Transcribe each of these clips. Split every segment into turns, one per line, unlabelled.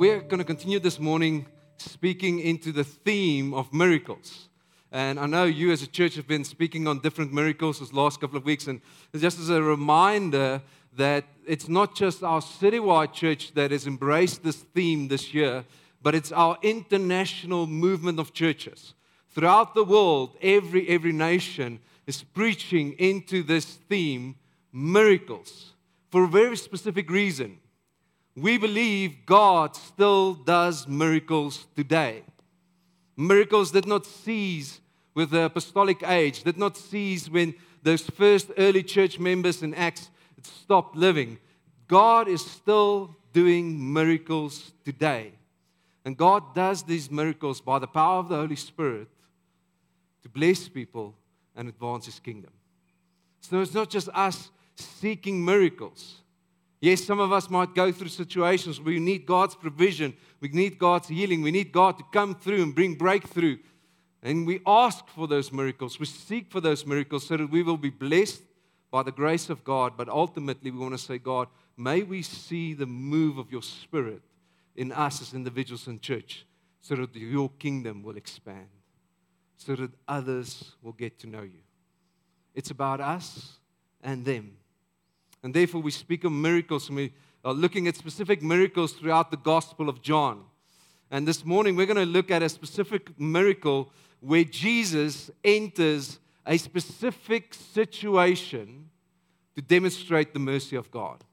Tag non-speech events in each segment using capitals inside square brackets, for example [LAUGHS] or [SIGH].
We're going to continue this morning speaking into the theme of miracles. And I know you as a church have been speaking on different miracles this last couple of weeks. And just as a reminder that it's not just our citywide church that has embraced this theme this year, but it's our international movement of churches. Throughout the world, every, every nation is preaching into this theme miracles for a very specific reason. We believe God still does miracles today. Miracles did not cease with the apostolic age, did not cease when those first early church members in Acts stopped living. God is still doing miracles today. And God does these miracles by the power of the Holy Spirit to bless people and advance His kingdom. So it's not just us seeking miracles. Yes, some of us might go through situations where we need God's provision, we need God's healing, we need God to come through and bring breakthrough. And we ask for those miracles, we seek for those miracles so that we will be blessed by the grace of God. But ultimately, we want to say, God, may we see the move of your spirit in us as individuals in church so that your kingdom will expand, so that others will get to know you. It's about us and them. And therefore, we speak of miracles and we are looking at specific miracles throughout the Gospel of John. And this morning, we're going to look at a specific miracle where Jesus enters a specific situation to demonstrate the mercy of God.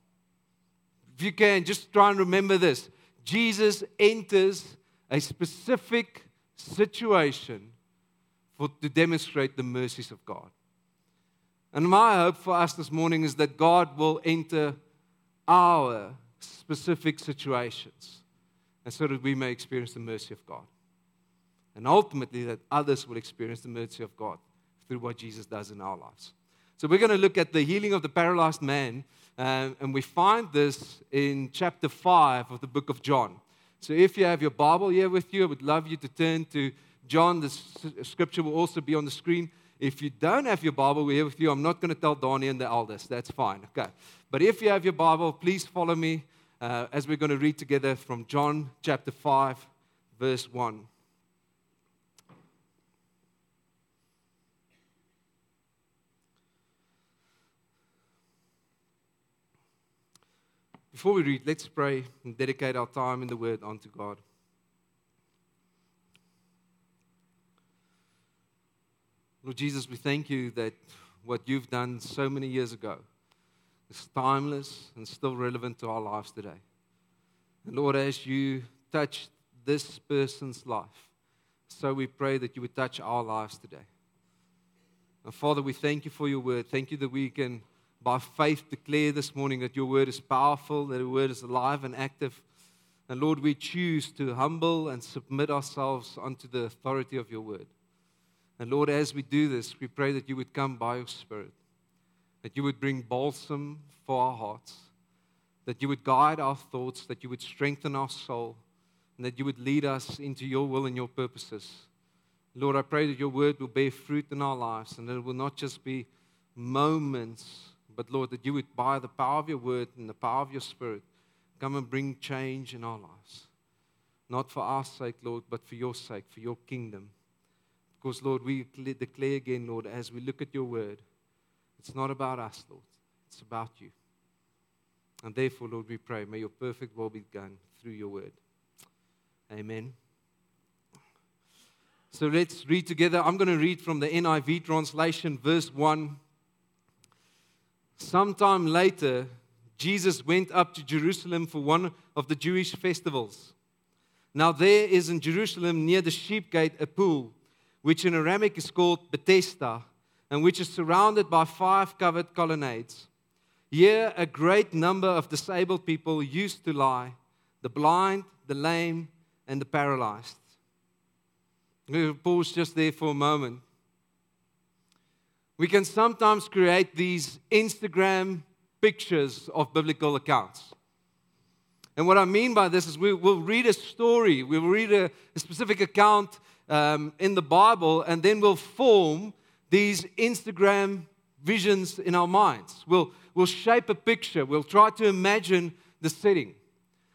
If you can, just try and remember this Jesus enters a specific situation for, to demonstrate the mercies of God. And my hope for us this morning is that God will enter our specific situations and so that we may experience the mercy of God. And ultimately, that others will experience the mercy of God through what Jesus does in our lives. So, we're going to look at the healing of the paralyzed man, um, and we find this in chapter 5 of the book of John. So, if you have your Bible here with you, I would love you to turn to John. The scripture will also be on the screen. If you don't have your Bible here with you, I'm not going to tell Donnie and the elders. That's fine. Okay. But if you have your Bible, please follow me uh, as we're going to read together from John chapter 5, verse 1. Before we read, let's pray and dedicate our time in the Word unto God. Lord Jesus, we thank you that what you've done so many years ago is timeless and still relevant to our lives today. And Lord, as you touch this person's life, so we pray that you would touch our lives today. And Father, we thank you for your word. Thank you that we can by faith declare this morning that your word is powerful, that your word is alive and active. And Lord, we choose to humble and submit ourselves unto the authority of your word. And Lord, as we do this, we pray that you would come by your Spirit, that you would bring balsam for our hearts, that you would guide our thoughts, that you would strengthen our soul, and that you would lead us into your will and your purposes. Lord, I pray that your word will bear fruit in our lives and that it will not just be moments but Lord, that you would, by the power of your word and the power of your spirit, come and bring change in our lives. Not for our sake, Lord, but for your sake, for your kingdom. Because, Lord, we declare again, Lord, as we look at your word, it's not about us, Lord, it's about you. And therefore, Lord, we pray, may your perfect will be done through your word. Amen. So let's read together. I'm going to read from the NIV translation, verse 1 Sometime later, Jesus went up to Jerusalem for one of the Jewish festivals. Now, there is in Jerusalem near the sheep gate a pool, which in Aramaic is called Bethesda, and which is surrounded by five covered colonnades. Here, a great number of disabled people used to lie the blind, the lame, and the paralyzed. We'll pause just there for a moment we can sometimes create these Instagram pictures of biblical accounts. And what I mean by this is we will read a story, we'll read a, a specific account um, in the Bible, and then we'll form these Instagram visions in our minds. We'll, we'll shape a picture, we'll try to imagine the setting.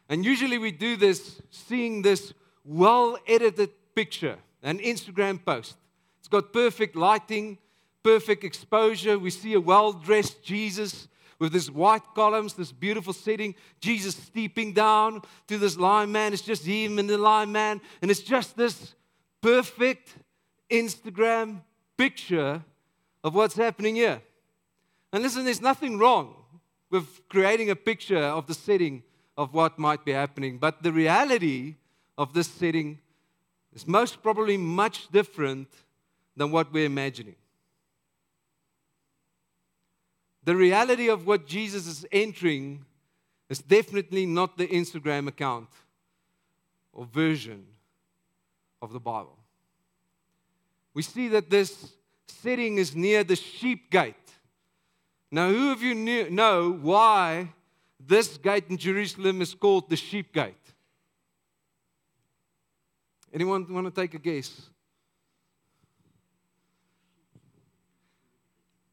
And usually we do this seeing this well edited picture, an Instagram post. It's got perfect lighting, perfect exposure. We see a well dressed Jesus with this white columns, this beautiful setting. Jesus steeping down to this lime man. It's just him and the lime man. And it's just this perfect Instagram picture of what's happening here. And listen, there's nothing wrong with creating a picture of the setting of what might be happening. But the reality of this setting is most probably much different than what we're imagining. The reality of what Jesus is entering is definitely not the Instagram account or version of the Bible. We see that this setting is near the sheep gate. Now, who of you knew, know why this gate in Jerusalem is called the sheep gate? Anyone want to take a guess?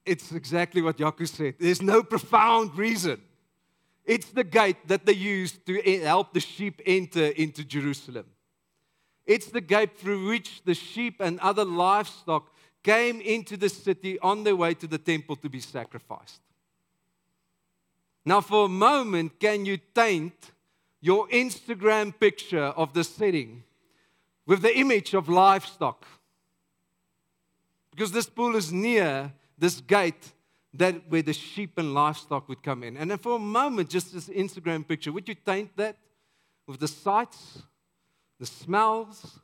It's exactly what Yaku said. There's no profound reason. It's the gate that they used to help the sheep enter into Jerusalem. It's the gate through which the sheep and other livestock came into the city on their way to the temple to be sacrificed. Now, for a moment, can you taint your Instagram picture of the setting with the image of livestock? Because this pool is near this gate that where the sheep and livestock would come in. And then for a moment, just this Instagram picture, would you taint that with the sights, the smells,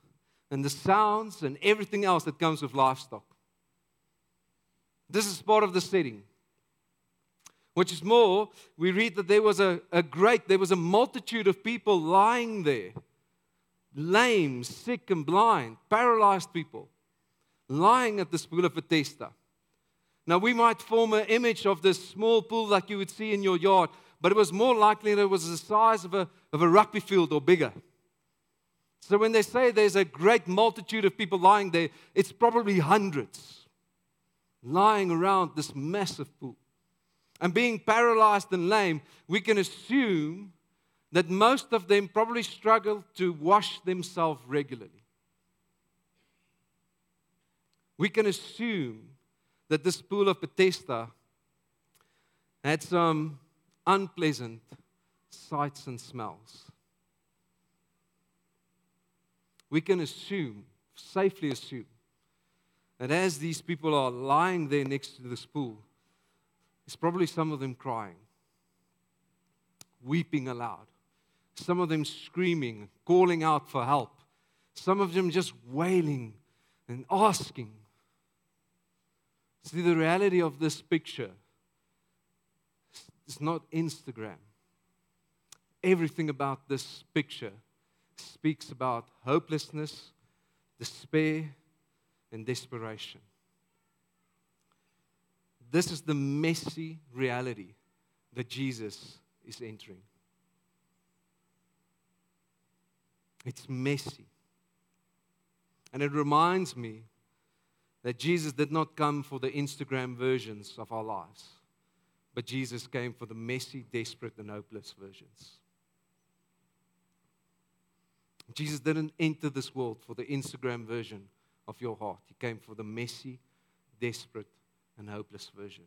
and the sounds and everything else that comes with livestock? This is part of the setting. Which is more, we read that there was a, a great, there was a multitude of people lying there lame, sick, and blind, paralyzed people lying at the pool of Bethesda. Now, we might form an image of this small pool like you would see in your yard, but it was more likely that it was the size of a, of a rugby field or bigger. So, when they say there's a great multitude of people lying there, it's probably hundreds lying around this massive pool. And being paralyzed and lame, we can assume that most of them probably struggle to wash themselves regularly. We can assume that this pool of Bethesda had some unpleasant sights and smells. We can assume, safely assume, that as these people are lying there next to this pool, it's probably some of them crying, weeping aloud, some of them screaming, calling out for help, some of them just wailing and asking. See, the reality of this picture is not Instagram. Everything about this picture speaks about hopelessness, despair, and desperation. This is the messy reality that Jesus is entering. It's messy. And it reminds me that Jesus did not come for the Instagram versions of our lives, but Jesus came for the messy, desperate, and hopeless versions. Jesus didn't enter this world for the Instagram version of your heart. He came for the messy, desperate, and hopeless version.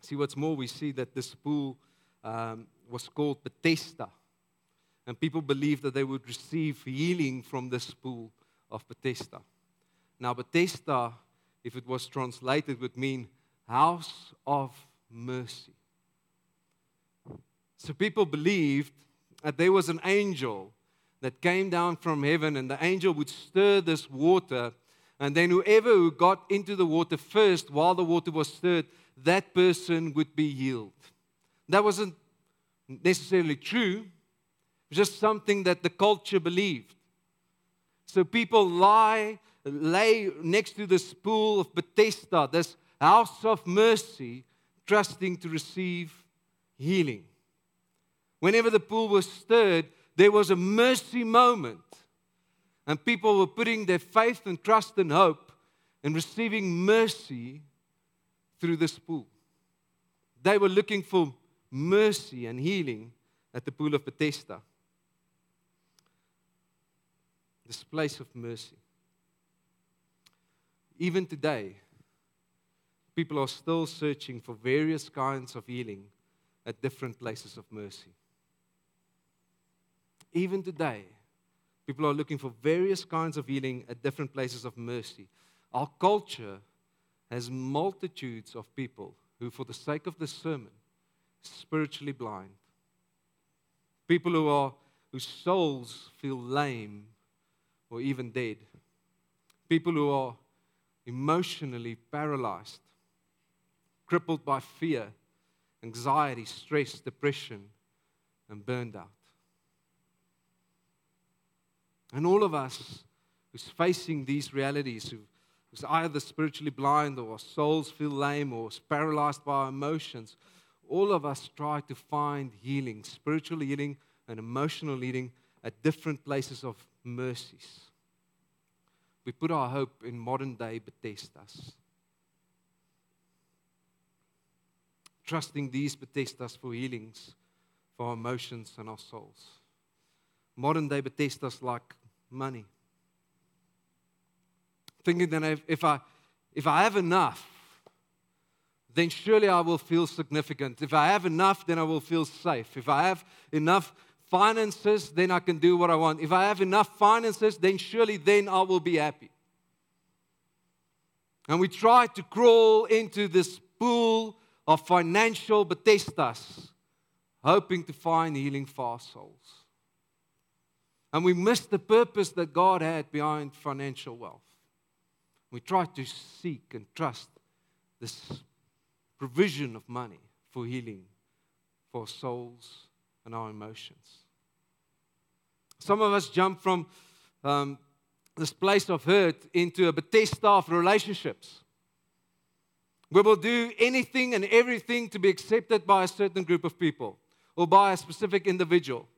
See, what's more, we see that this pool um, was called Bethesda. And people believed that they would receive healing from this pool of Bethesda. Now, Bethesda, if it was translated, would mean house of mercy. So people believed that there was an angel that came down from heaven, and the angel would stir this water. And then whoever who got into the water first while the water was stirred, that person would be healed. That wasn't necessarily true, it was just something that the culture believed. So people lie, lay next to this pool of Bethesda, this house of mercy, trusting to receive healing. Whenever the pool was stirred, there was a mercy moment. And people were putting their faith and trust and hope and receiving mercy through this pool. They were looking for mercy and healing at the pool of Bethesda. This place of mercy. Even today, people are still searching for various kinds of healing at different places of mercy. Even today, people are looking for various kinds of healing at different places of mercy. Our culture has multitudes of people who, for the sake of this sermon, spiritually blind. People who are whose souls feel lame or even dead. People who are emotionally paralyzed, crippled by fear, anxiety, stress, depression, and burned out. And all of us who's facing these realities, who, who's either spiritually blind or our souls feel lame or paralyzed by our emotions, all of us try to find healing, spiritual healing and emotional healing at different places of mercies. We put our hope in modern day Bethesdas. Trusting these Bethesdas for healings for our emotions and our souls. Modern day Bethesdas like money. Thinking that if, if, I, if I have enough, then surely I will feel significant. If I have enough, then I will feel safe. If I have enough finances, then I can do what I want. If I have enough finances, then surely then I will be happy. And we try to crawl into this pool of financial Bethesdas, hoping to find healing for our souls. And we miss the purpose that God had behind financial wealth. We try to seek and trust this provision of money for healing for souls and our emotions. Some of us jump from um, this place of hurt into a Bethesda of relationships. We will do anything and everything to be accepted by a certain group of people or by a specific individual.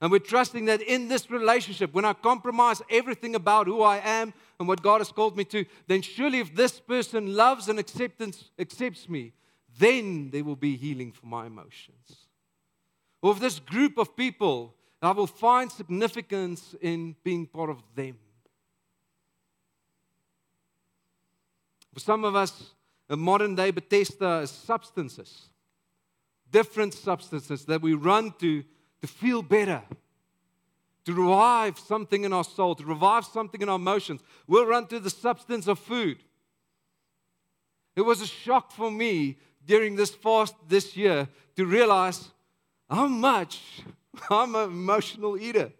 And we're trusting that in this relationship, when I compromise everything about who I am and what God has called me to, then surely if this person loves and acceptance, accepts me, then there will be healing for my emotions. Or if this group of people, I will find significance in being part of them. For some of us, a modern day Bethesda is substances, different substances that we run to to feel better, to revive something in our soul, to revive something in our emotions. We'll run to the substance of food. It was a shock for me during this fast this year to realize how much [LAUGHS] I'm an emotional eater.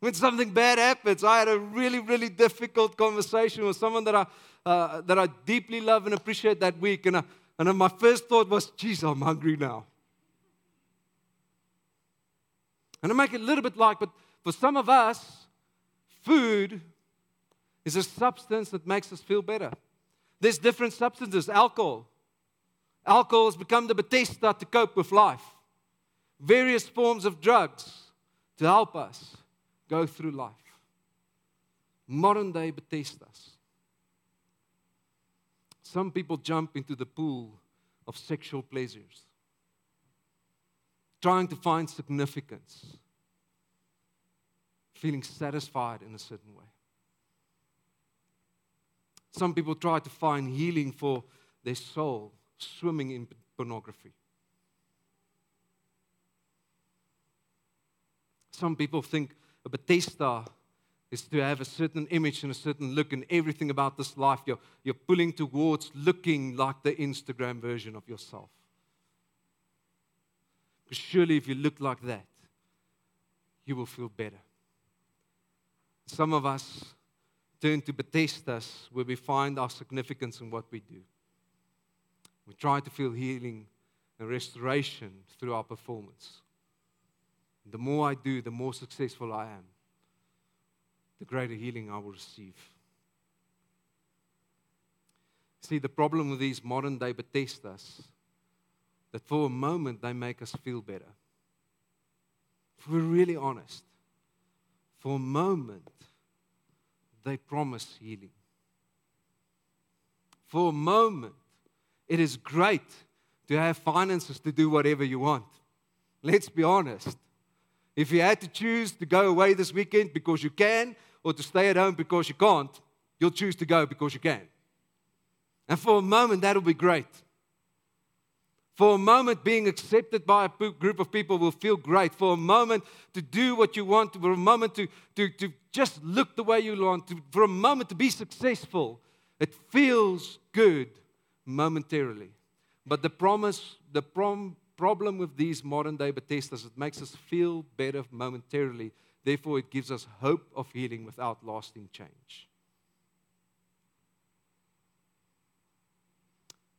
When something bad happens, I had a really, really difficult conversation with someone that I, uh, that I deeply love and appreciate that week. And, I, and my first thought was, geez, I'm hungry now. And I make it a little bit like, but for some of us, food is a substance that makes us feel better. There's different substances. Alcohol. Alcohol has become the Bethesda to cope with life. Various forms of drugs to help us go through life. Modern day Bethesdas. Some people jump into the pool of sexual pleasures trying to find significance, feeling satisfied in a certain way. Some people try to find healing for their soul swimming in pornography. Some people think a Bethesda is to have a certain image and a certain look, and everything about this life you're, you're pulling towards looking like the Instagram version of yourself. Because surely, if you look like that, you will feel better. Some of us turn to Bethesdas where we find our significance in what we do. We try to feel healing and restoration through our performance. The more I do, the more successful I am, the greater healing I will receive. See, the problem with these modern day Bethesdas that for a moment they make us feel better. If we're really honest, for a moment they promise healing. For a moment, it is great to have finances to do whatever you want. Let's be honest. If you had to choose to go away this weekend because you can or to stay at home because you can't, you'll choose to go because you can. And for a moment, that'll be great. For a moment, being accepted by a group of people will feel great. For a moment, to do what you want, for a moment, to, to, to just look the way you want, to, for a moment, to be successful, it feels good momentarily. But the promise, the prom, problem with these modern day Bethesdas, it makes us feel better momentarily. Therefore, it gives us hope of healing without lasting change.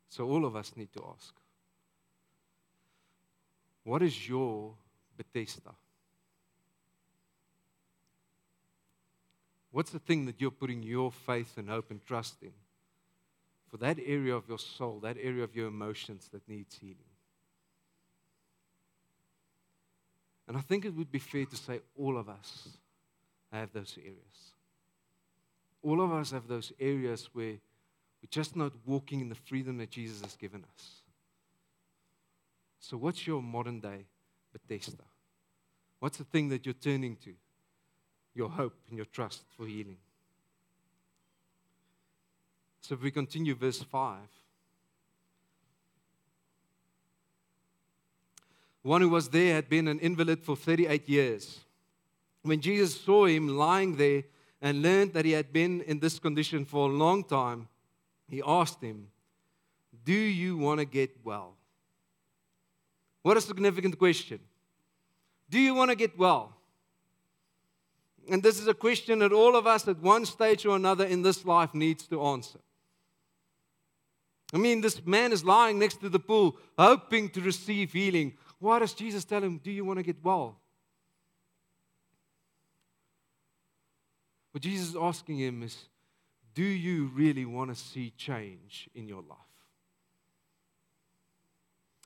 So, all of us need to ask what is your Bethesda? What's the thing that you're putting your faith and hope and trust in? For that area of your soul, that area of your emotions that needs healing. And I think it would be fair to say all of us have those areas. All of us have those areas where we're just not walking in the freedom that Jesus has given us. So, what's your modern day Bethesda? What's the thing that you're turning to? Your hope and your trust for healing. So, if we continue verse 5. One who was there had been an invalid for 38 years. When Jesus saw him lying there and learned that he had been in this condition for a long time, he asked him, Do you want to get well? What a significant question. Do you want to get well? And this is a question that all of us at one stage or another in this life needs to answer. I mean, this man is lying next to the pool, hoping to receive healing. Why does Jesus tell him, Do you want to get well? What Jesus is asking him is, Do you really want to see change in your life?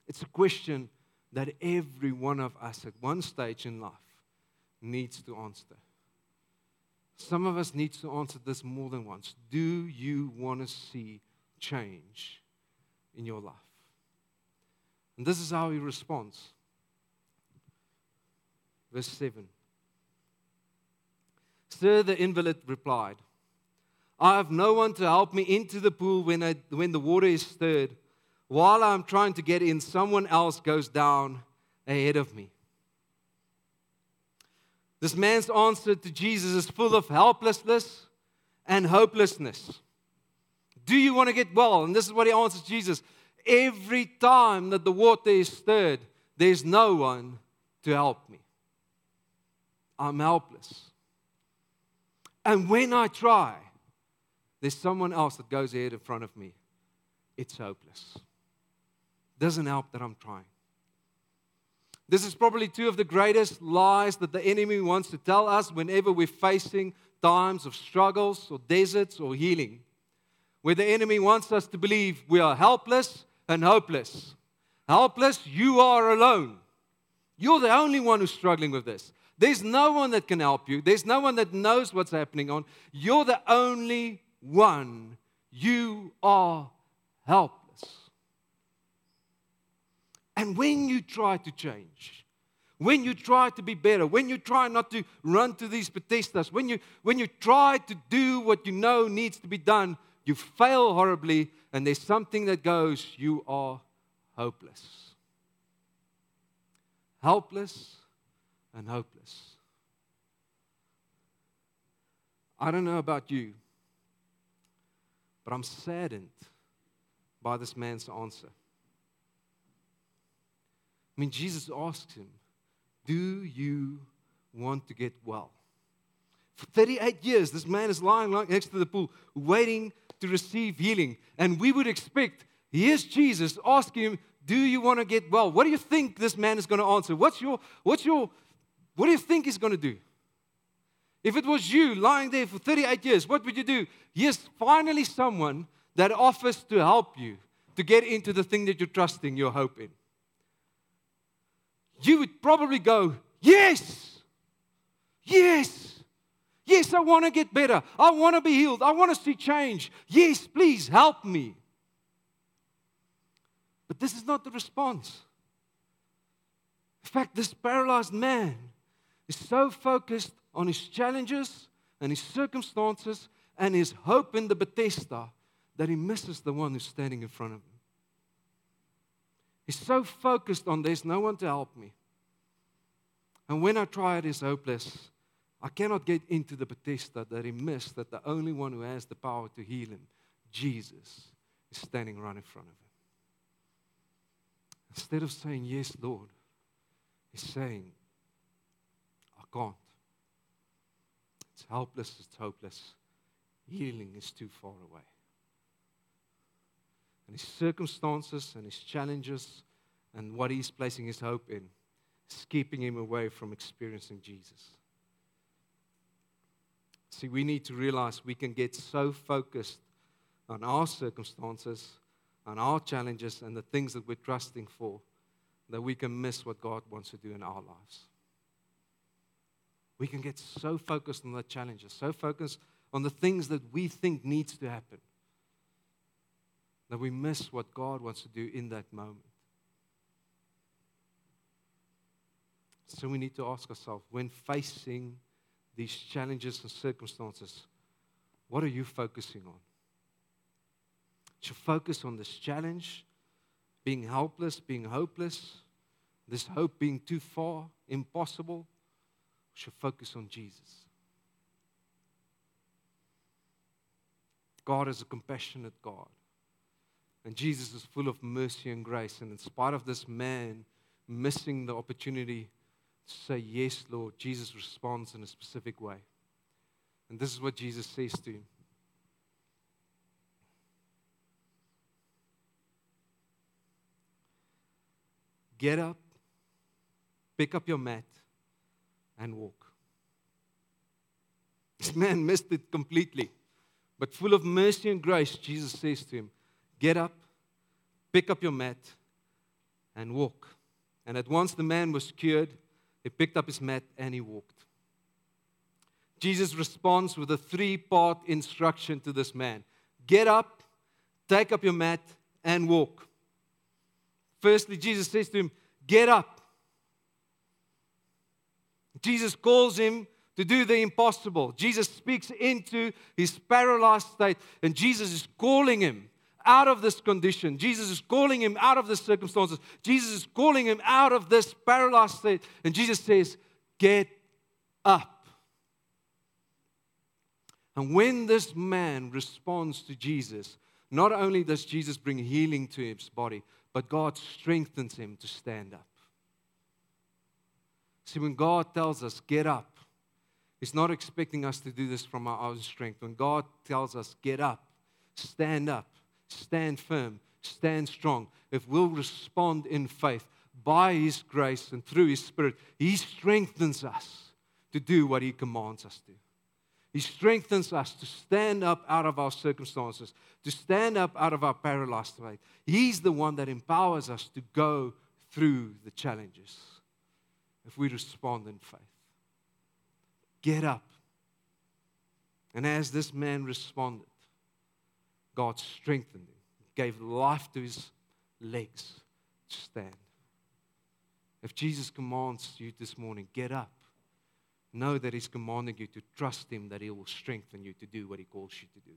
It's a question that every one of us at one stage in life needs to answer. Some of us need to answer this more than once. Do you want to see change in your life? And this is how he responds. Verse 7. Sir, the invalid replied, I have no one to help me into the pool when, I, when the water is stirred. While I'm trying to get in, someone else goes down ahead of me. This man's answer to Jesus is full of helplessness and hopelessness. Do you want to get well? And this is what he answers Jesus. Every time that the water is stirred, there's no one to help me. I'm helpless. And when I try, there's someone else that goes ahead in front of me. It's hopeless. Doesn't help that I'm trying. This is probably two of the greatest lies that the enemy wants to tell us whenever we're facing times of struggles or deserts or healing. Where the enemy wants us to believe we are helpless and hopeless. Helpless, you are alone. You're the only one who's struggling with this. There's no one that can help you. There's no one that knows what's happening on. You're the only one. You are helpless. And when you try to change, when you try to be better, when you try not to run to these Bethesdas, when you, when you try to do what you know needs to be done, you fail horribly, and there's something that goes, you are hopeless. Helpless and hopeless. I don't know about you, but I'm saddened by this man's answer. I mean, Jesus asked him, Do you want to get well? For 38 years, this man is lying next to the pool, waiting to receive healing. And we would expect, here's Jesus asking him, Do you want to get well? What do you think this man is going to answer? What's your, what's your, what do you think he's going to do? If it was you lying there for 38 years, what would you do? Here's finally someone that offers to help you to get into the thing that you're trusting your hope in you would probably go, Yes, yes, yes, I want to get better. I want to be healed. I want to see change. Yes, please help me. But this is not the response. In fact, this paralyzed man is so focused on his challenges and his circumstances and his hope in the Bethesda that he misses the one who's standing in front of him. He's so focused on there's no one to help me. And when I try it is hopeless, I cannot get into the Bethesda that he missed that the only one who has the power to heal him, Jesus, is standing right in front of him. Instead of saying, Yes, Lord, he's saying, I can't. It's helpless, it's hopeless. Healing is too far away. And his circumstances and his challenges and what he's placing his hope in is keeping him away from experiencing Jesus. See, we need to realize we can get so focused on our circumstances, on our challenges, and the things that we're trusting for that we can miss what God wants to do in our lives. We can get so focused on the challenges, so focused on the things that we think needs to happen that we miss what God wants to do in that moment. So we need to ask ourselves when facing these challenges and circumstances, what are you focusing on? Should focus on this challenge, being helpless, being hopeless, this hope being too far, impossible? should focus on Jesus. God is a compassionate God. And Jesus is full of mercy and grace. And in spite of this man missing the opportunity to say, Yes, Lord, Jesus responds in a specific way. And this is what Jesus says to him. Get up, pick up your mat, and walk. This man missed it completely. But full of mercy and grace, Jesus says to him, Get up, pick up your mat, and walk. And at once the man was cured. He picked up his mat and he walked. Jesus responds with a three part instruction to this man Get up, take up your mat, and walk. Firstly, Jesus says to him, Get up. Jesus calls him to do the impossible. Jesus speaks into his paralyzed state, and Jesus is calling him out of this condition. Jesus is calling him out of this circumstances. Jesus is calling him out of this paralyzed state. And Jesus says, Get up. And when this man responds to Jesus, not only does Jesus bring healing to his body, but God strengthens him to stand up. See, when God tells us, get up, He's not expecting us to do this from our own strength. When God tells us, get up, stand up, stand firm, stand strong, if we'll respond in faith by His grace and through His Spirit, He strengthens us to do what He commands us to. He strengthens us to stand up out of our circumstances, to stand up out of our paralyzed state. He's the one that empowers us to go through the challenges if we respond in faith. Get up. And as this man responded, God strengthened him, gave life to his legs to stand. If Jesus commands you this morning, get up. Know that He's commanding you to trust Him, that He will strengthen you to do what He calls you to do.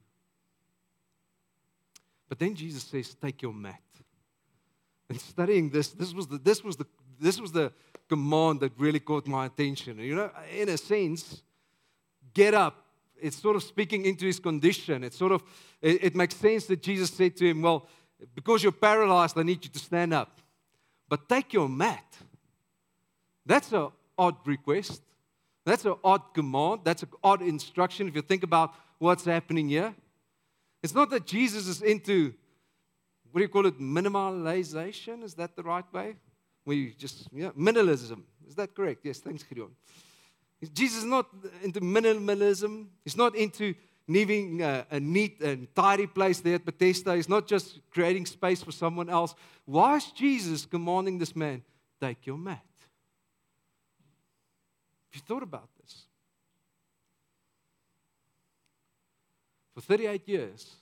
But then Jesus says, Take your mat. And studying this, this was the, this was the, this was the command that really caught my attention. You know, in a sense, get up. It's sort of speaking into his condition. It's sort of, it, it makes sense that Jesus said to him, Well, because you're paralyzed, I need you to stand up. But take your mat. That's an odd request. That's an odd command. That's an odd instruction if you think about what's happening here. It's not that Jesus is into, what do you call it, minimalization? Is that the right way? We just, yeah, minimalism. Is that correct? Yes, thanks, Gideon. Jesus is not into minimalism. He's not into leaving a, a, neat and tidy place there at Bethesda. He's not just creating space for someone else. Why is Jesus commanding this man, take your mat? Have you thought about this? For 38 years,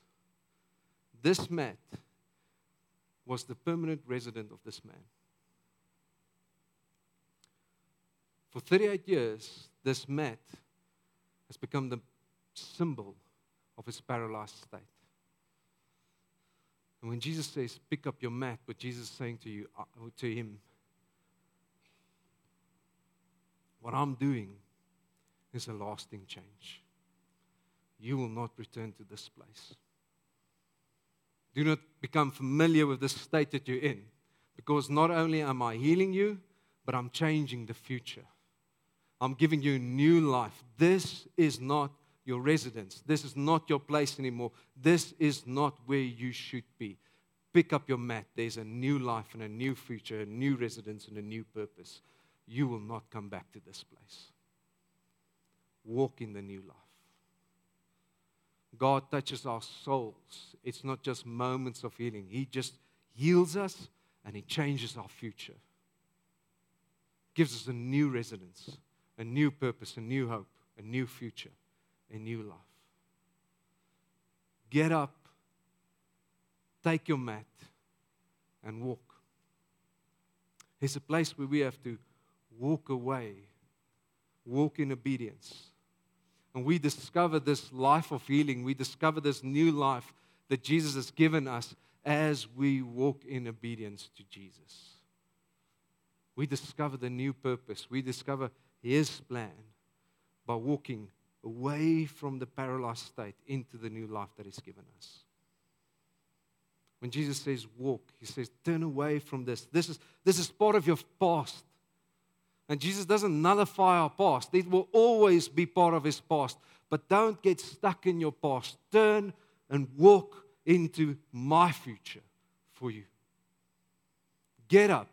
this mat was the permanent resident of this man. For 38 years, this mat has become the symbol of his paralyzed state. And when Jesus says, pick up your mat, what Jesus is saying to you, uh, to him, what I'm doing is a lasting change. You will not return to this place. Do not become familiar with the state that you're in, because not only am I healing you, but I'm changing the future. I'm giving you new life. This is not your residence. This is not your place anymore. This is not where you should be. Pick up your mat. There's a new life and a new future, a new residence and a new purpose. You will not come back to this place. Walk in the new life. God touches our souls. It's not just moments of healing, He just heals us and He changes our future. Gives us a new residence a new purpose, a new hope, a new future, a new life. Get up, take your mat, and walk. It's a place where we have to walk away, walk in obedience. And we discover this life of healing, we discover this new life that Jesus has given us as we walk in obedience to Jesus. We discover the new purpose. We discover his plan by walking away from the paralyzed state into the new life that He's given us. When Jesus says walk, He says turn away from this. This is, this is part of your past. And Jesus doesn't nullify our past, it will always be part of His past. But don't get stuck in your past. Turn and walk into my future for you. Get up,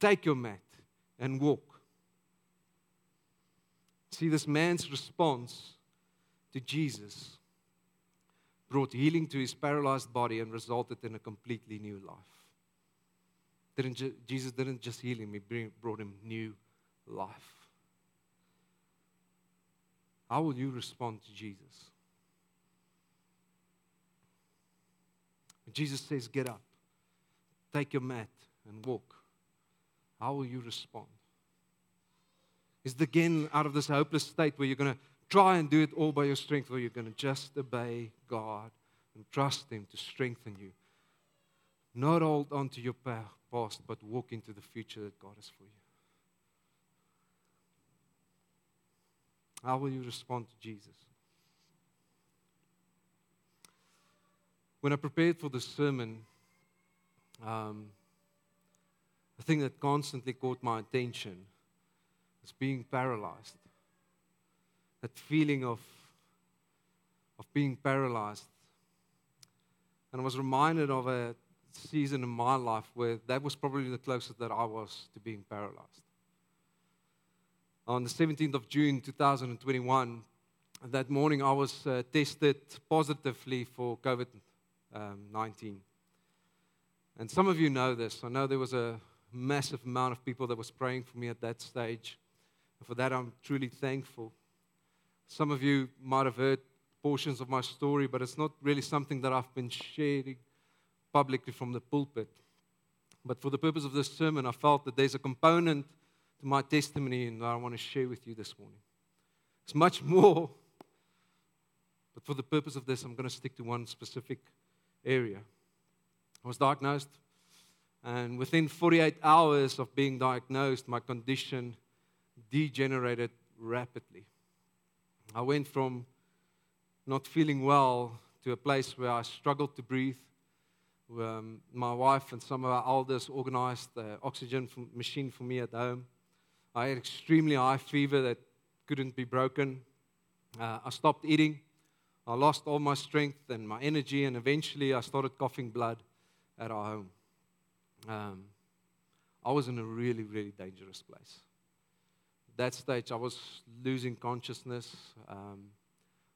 take your mat, and walk. See, this man's response to Jesus brought healing to his paralyzed body and resulted in a completely new life. Didn't ju- Jesus didn't just heal him, he brought him new life. How will you respond to Jesus? When Jesus says, Get up, take your mat, and walk, how will you respond? Is again out of this hopeless state where you're going to try and do it all by your strength, or you're going to just obey God and trust Him to strengthen you. Not hold on to your past, but walk into the future that God has for you. How will you respond to Jesus? When I prepared for the sermon, um, the thing that constantly caught my attention being paralyzed. That feeling of, of being paralyzed. And I was reminded of a season in my life where that was probably the closest that I was to being paralyzed. On the 17th of June 2021, that morning I was uh, tested positively for COVID um, 19. And some of you know this. I know there was a massive amount of people that was praying for me at that stage. And for that, I'm truly thankful. Some of you might have heard portions of my story, but it's not really something that I've been sharing publicly from the pulpit. But for the purpose of this sermon, I felt that there's a component to my testimony that I want to share with you this morning. It's much [LAUGHS] more, but for the purpose of this, I'm going to stick to one specific area. I was diagnosed, and within 48 hours of being diagnosed, my condition degenerated rapidly. I went from not feeling well to a place where I struggled to breathe. Um, my wife and some of our elders organized the oxygen machine for me at home. I had extremely high fever that couldn't be broken. Uh, I stopped eating. I lost all my strength and my energy, and eventually I started coughing blood at our home. Um, I was in a really, really dangerous place that stage, I was losing consciousness. Um,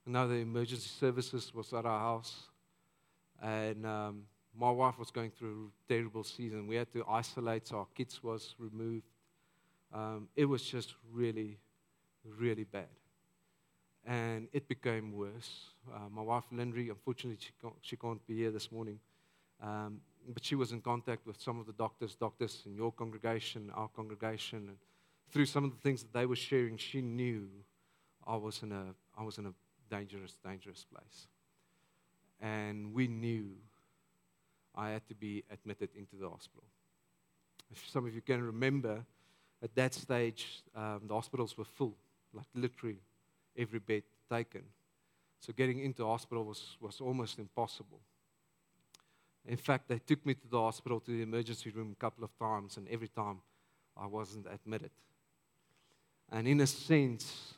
now the emergency services was at our house, and um, my wife was going through a terrible season. We had to isolate, so our kids was removed. Um, it was just really, really bad, and it became worse. Uh, my wife, Lindry, unfortunately, she can't, she can't be here this morning. Um, but she was in contact with some of the doctors, doctors in your congregation, our congregation, and through some of the things that they were sharing, she knew I was in a, I was in a dangerous, dangerous place. And we knew I had to be admitted into the hospital. If some of you can remember, at that stage, um, the hospitals were full, like literally every bed taken. So getting into hospital was, was almost impossible. In fact, they took me to the hospital, to the emergency room a couple of times, and every time I wasn't admitted. And in a sense,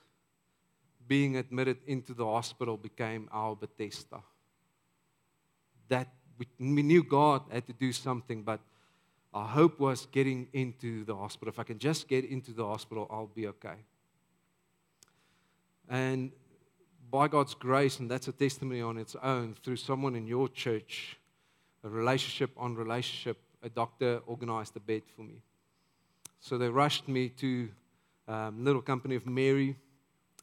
being admitted into the hospital became our Bethesda. That we, we knew God had to do something, but our hope was getting into the hospital. If I can just get into the hospital, I'll be okay. And by God's grace, and that's a testimony on its own, through someone in your church, a relationship on relationship, a doctor organized a bed for me. So they rushed me to um, little company of Mary.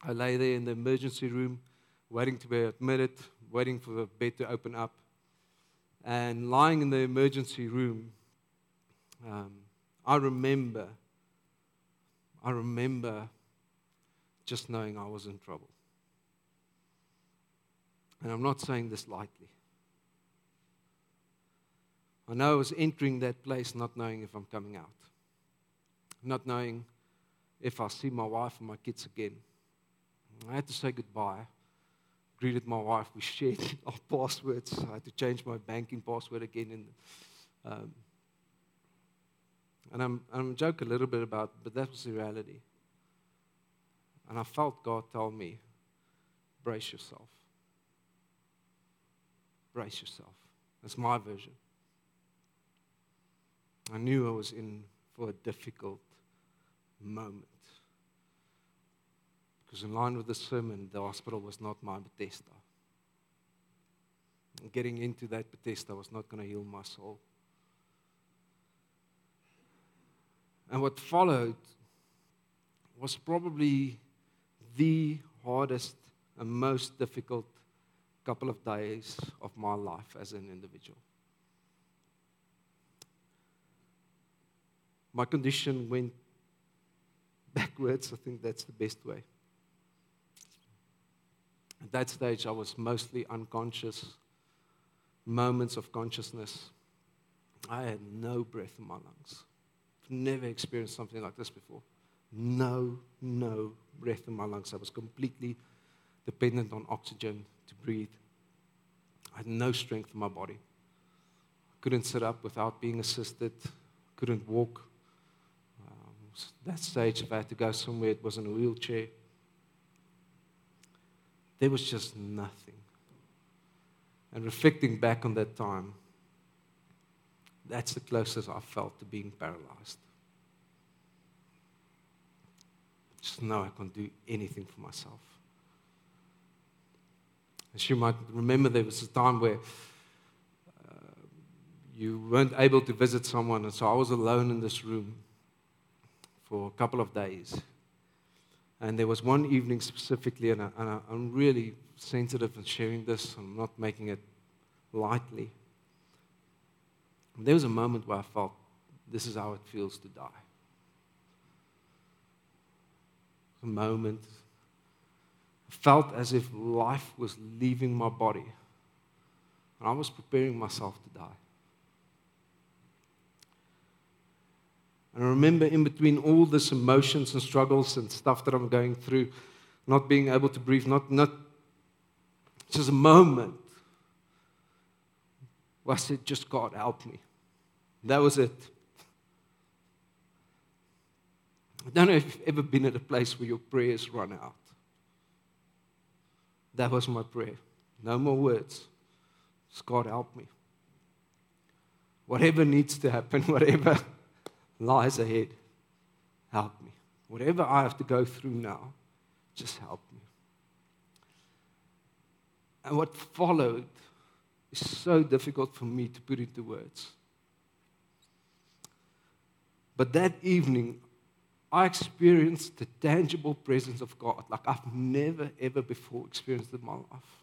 I lay there in the emergency room, waiting to be admitted, waiting for the bed to open up. And lying in the emergency room, um, I remember, I remember just knowing I was in trouble. And I'm not saying this lightly. I know I was entering that place not knowing if I'm coming out, not knowing if I'll see my wife and my kids again. I had to say goodbye. Greeted my wife. We shared [LAUGHS] our passwords. I had to change my banking password again. And, um, and I'm, I'm joke a little bit about, but that was the reality. And I felt God tell me, brace yourself. Brace yourself. That's my version. I knew I was in for a difficult moment. Because, in line with the sermon, the hospital was not my Bethesda. Getting into that Bethesda was not going to heal my soul. And what followed was probably the hardest and most difficult couple of days of my life as an individual. My condition went backwards. I think that's the best way. At that stage, I was mostly unconscious, moments of consciousness. I had no breath in my lungs. I've never experienced something like this before. No, no breath in my lungs. I was completely dependent on oxygen to breathe. I had no strength in my body. I couldn't sit up without being assisted, couldn't walk. That stage, if I had to go somewhere, it was in a wheelchair. There was just nothing. And reflecting back on that time, that's the closest I felt to being paralyzed. Just know I can't do anything for myself. As you might remember, there was a time where uh, you weren't able to visit someone, and so I was alone in this room for a couple of days. And there was one evening specifically, and, I, am really sensitive in sharing this, I'm not making it lightly. There was a moment where I felt this is how it feels to die. A moment. I felt as if life was leaving my body. And I was preparing myself to die. And I remember in between all this emotions and struggles and stuff that I'm going through, not being able to breathe, not, not just a moment where I said, just God, help me. That was it. I don't know if you've ever been at a place where your prayers run out. That was my prayer. No more words. Just God, help me. Whatever needs to happen, [LAUGHS] whatever lies ahead. Help me. Whatever I have to go through now, just help me. And what followed is so difficult for me to put into words. But that evening, I experienced the tangible presence of God like I've never, ever before experienced in my life.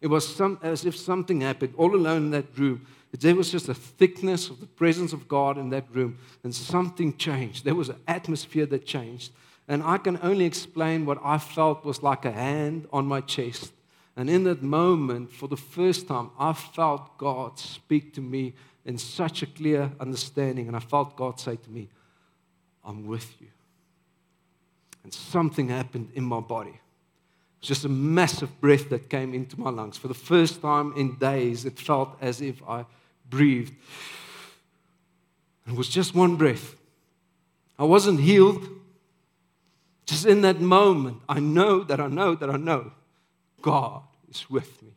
It was some, as if something happened all alone in that room. There was just a thickness of the presence of God in that room, and something changed. There was an atmosphere that changed. And I can only explain what I felt was like a hand on my chest. And in that moment, for the first time, I felt God speak to me in such a clear understanding. And I felt God say to me, I'm with you. And something happened in my body. Was just a massive breath that came into my lungs. For the first time in days, it felt as if I breathed. It was just one breath. I wasn't healed. Just in that moment, I know that I know that I know God is with me.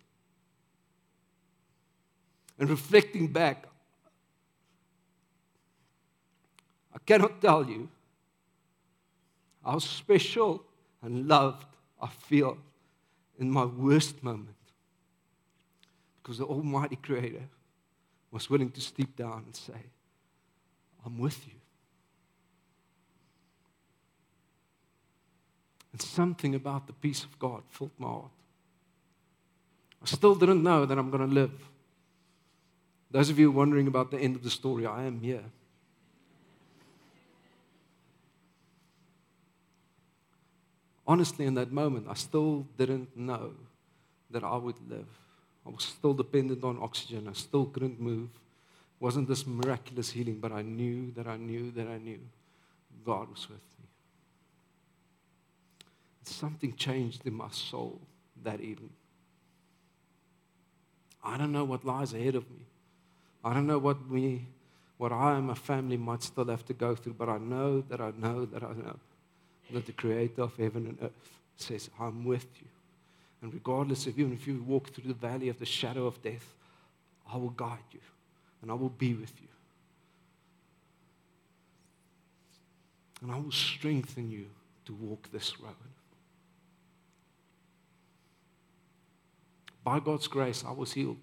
And reflecting back, I cannot tell you how special and loved I feel in my worst moment. Because the Almighty Creator was willing to steep down and say, I'm with you. And something about the peace of God filled my heart. I still didn't know that I'm going to live. Those of you wondering about the end of the story, I am here. Honestly, in that moment, I still didn't know that I would live. I was still dependent on oxygen. I still couldn't move. It wasn't this miraculous healing, but I knew that I knew that I knew God was with me. Something changed in my soul that evening. I don't know what lies ahead of me. I don't know what we, what I and my family might still have to go through, but I know that I know that I know that the creator of heaven and earth says, I'm with you. And regardless of even if you walk through the valley of the shadow of death, I will guide you and I will be with you. And I will strengthen you to walk this road. By God's grace, I was healed.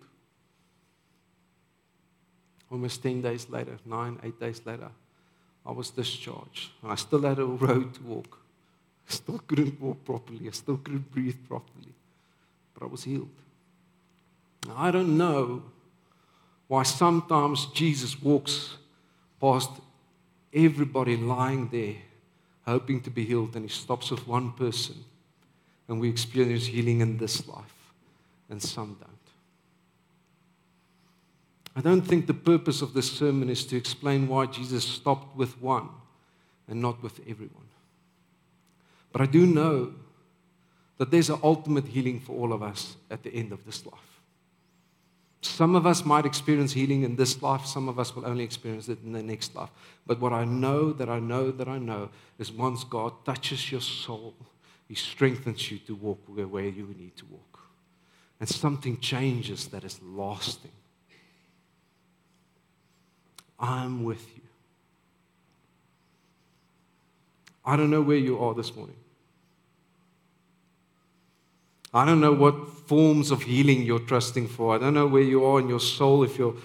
Almost 10 days later, nine, eight days later, I was discharged. And I still had a road to walk. I still couldn't walk properly. I still couldn't breathe properly. But I was healed. Now, I don't know why sometimes Jesus walks past everybody lying there hoping to be healed and he stops with one person and we experience healing in this life and some don't. I don't think the purpose of this sermon is to explain why Jesus stopped with one and not with everyone. But I do know that there's an ultimate healing for all of us at the end of this life. Some of us might experience healing in this life, some of us will only experience it in the next life. But what I know that I know that I know is once God touches your soul, He strengthens you to walk where you need to walk and something changes that is lasting. I'm with you. I don't know where you are this morning. I don't know what forms of healing you're trusting for. I don't know where you are in your soul, if you're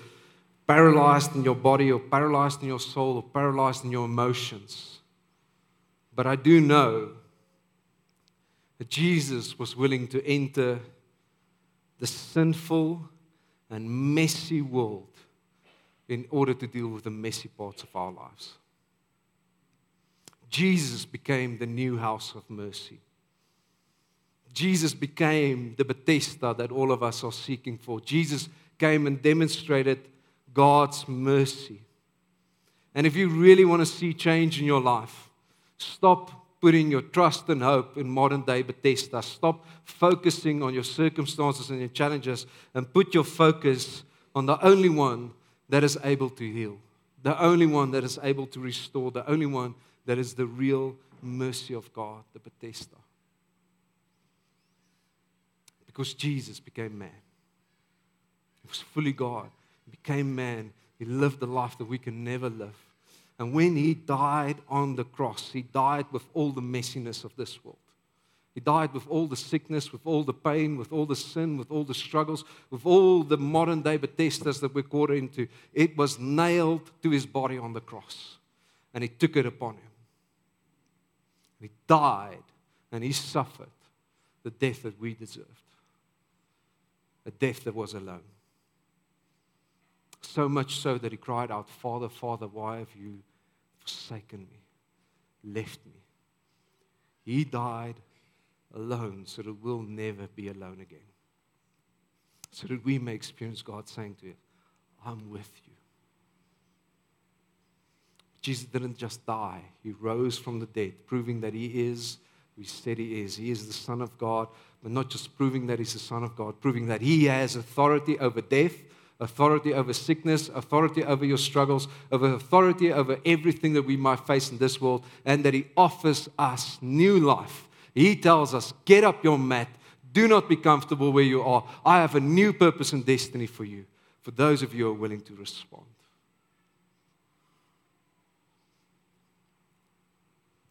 paralyzed in your body, or paralyzed in your soul, or paralyzed in your emotions. But I do know that Jesus was willing to enter the sinful and messy world in order to deal with the messy parts of our lives. Jesus became the new house of mercy. Jesus became the Bethesda that all of us are seeking for. Jesus came and demonstrated God's mercy. And if you really want to see change in your life, stop putting your trust and hope in modern day Bethesda. Stop focusing on your circumstances and your challenges and put your focus on the only one that is able to heal, the only one that is able to restore, the only one that is the real mercy of God, the Bethesda. Because Jesus became man. He was fully God. He became man. He lived the life that we can never live. And when he died on the cross, he died with all the messiness of this world. He died with all the sickness, with all the pain, with all the sin, with all the struggles, with all the modern day Bethesdas that we're caught into. It was nailed to his body on the cross. And he took it upon him. He died and he suffered the death that we deserved. a death that was alone. So much so that he cried out, Father, Father, why have you forsaken me, left me? He died alone so that we'll never be alone again. So that we may experience God saying to us, I'm with you. Jesus didn't just die, he rose from the dead, proving that he is who he said he is. He is the Son of God, but not just proving that he's the Son of God, proving that he has authority over death, authority over sickness, authority over your struggles, over authority over everything that we might face in this world, and that he offers us new life. He tells us, Get up your mat. Do not be comfortable where you are. I have a new purpose and destiny for you, for those of you who are willing to respond.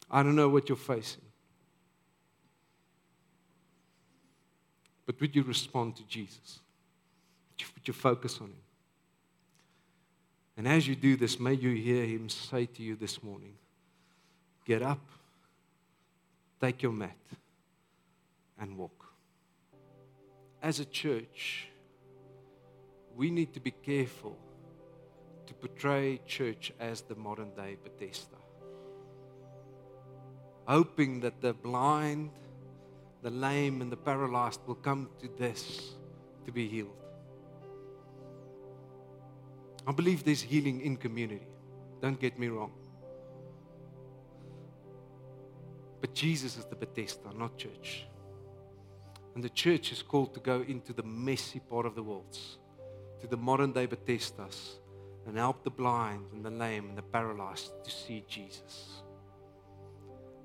I don't know what you're facing. But would you respond to Jesus? Would you focus on Him? And as you do this, may you hear Him say to you this morning get up, take your mat, and walk. As a church, we need to be careful to portray church as the modern day Bethesda hoping that the blind, the lame, and the paralyzed will come to this to be healed. I believe there's healing in community. Don't get me wrong. But Jesus is the Bethesda, not church. And the church is called to go into the messy part of the world, to the modern day Bethesdas, and help the blind and the lame and the paralyzed to see Jesus.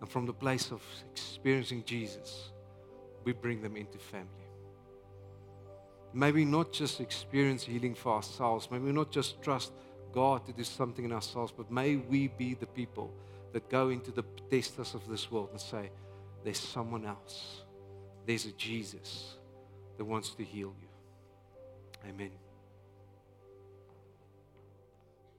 And from the place of experiencing Jesus, we bring them into family. Maybe not just experience healing for ourselves, maybe not just trust God to do something in ourselves, but may we be the people that go into the Bethesdas of this world and say, There's someone else. There's a Jesus that wants to heal you. Amen.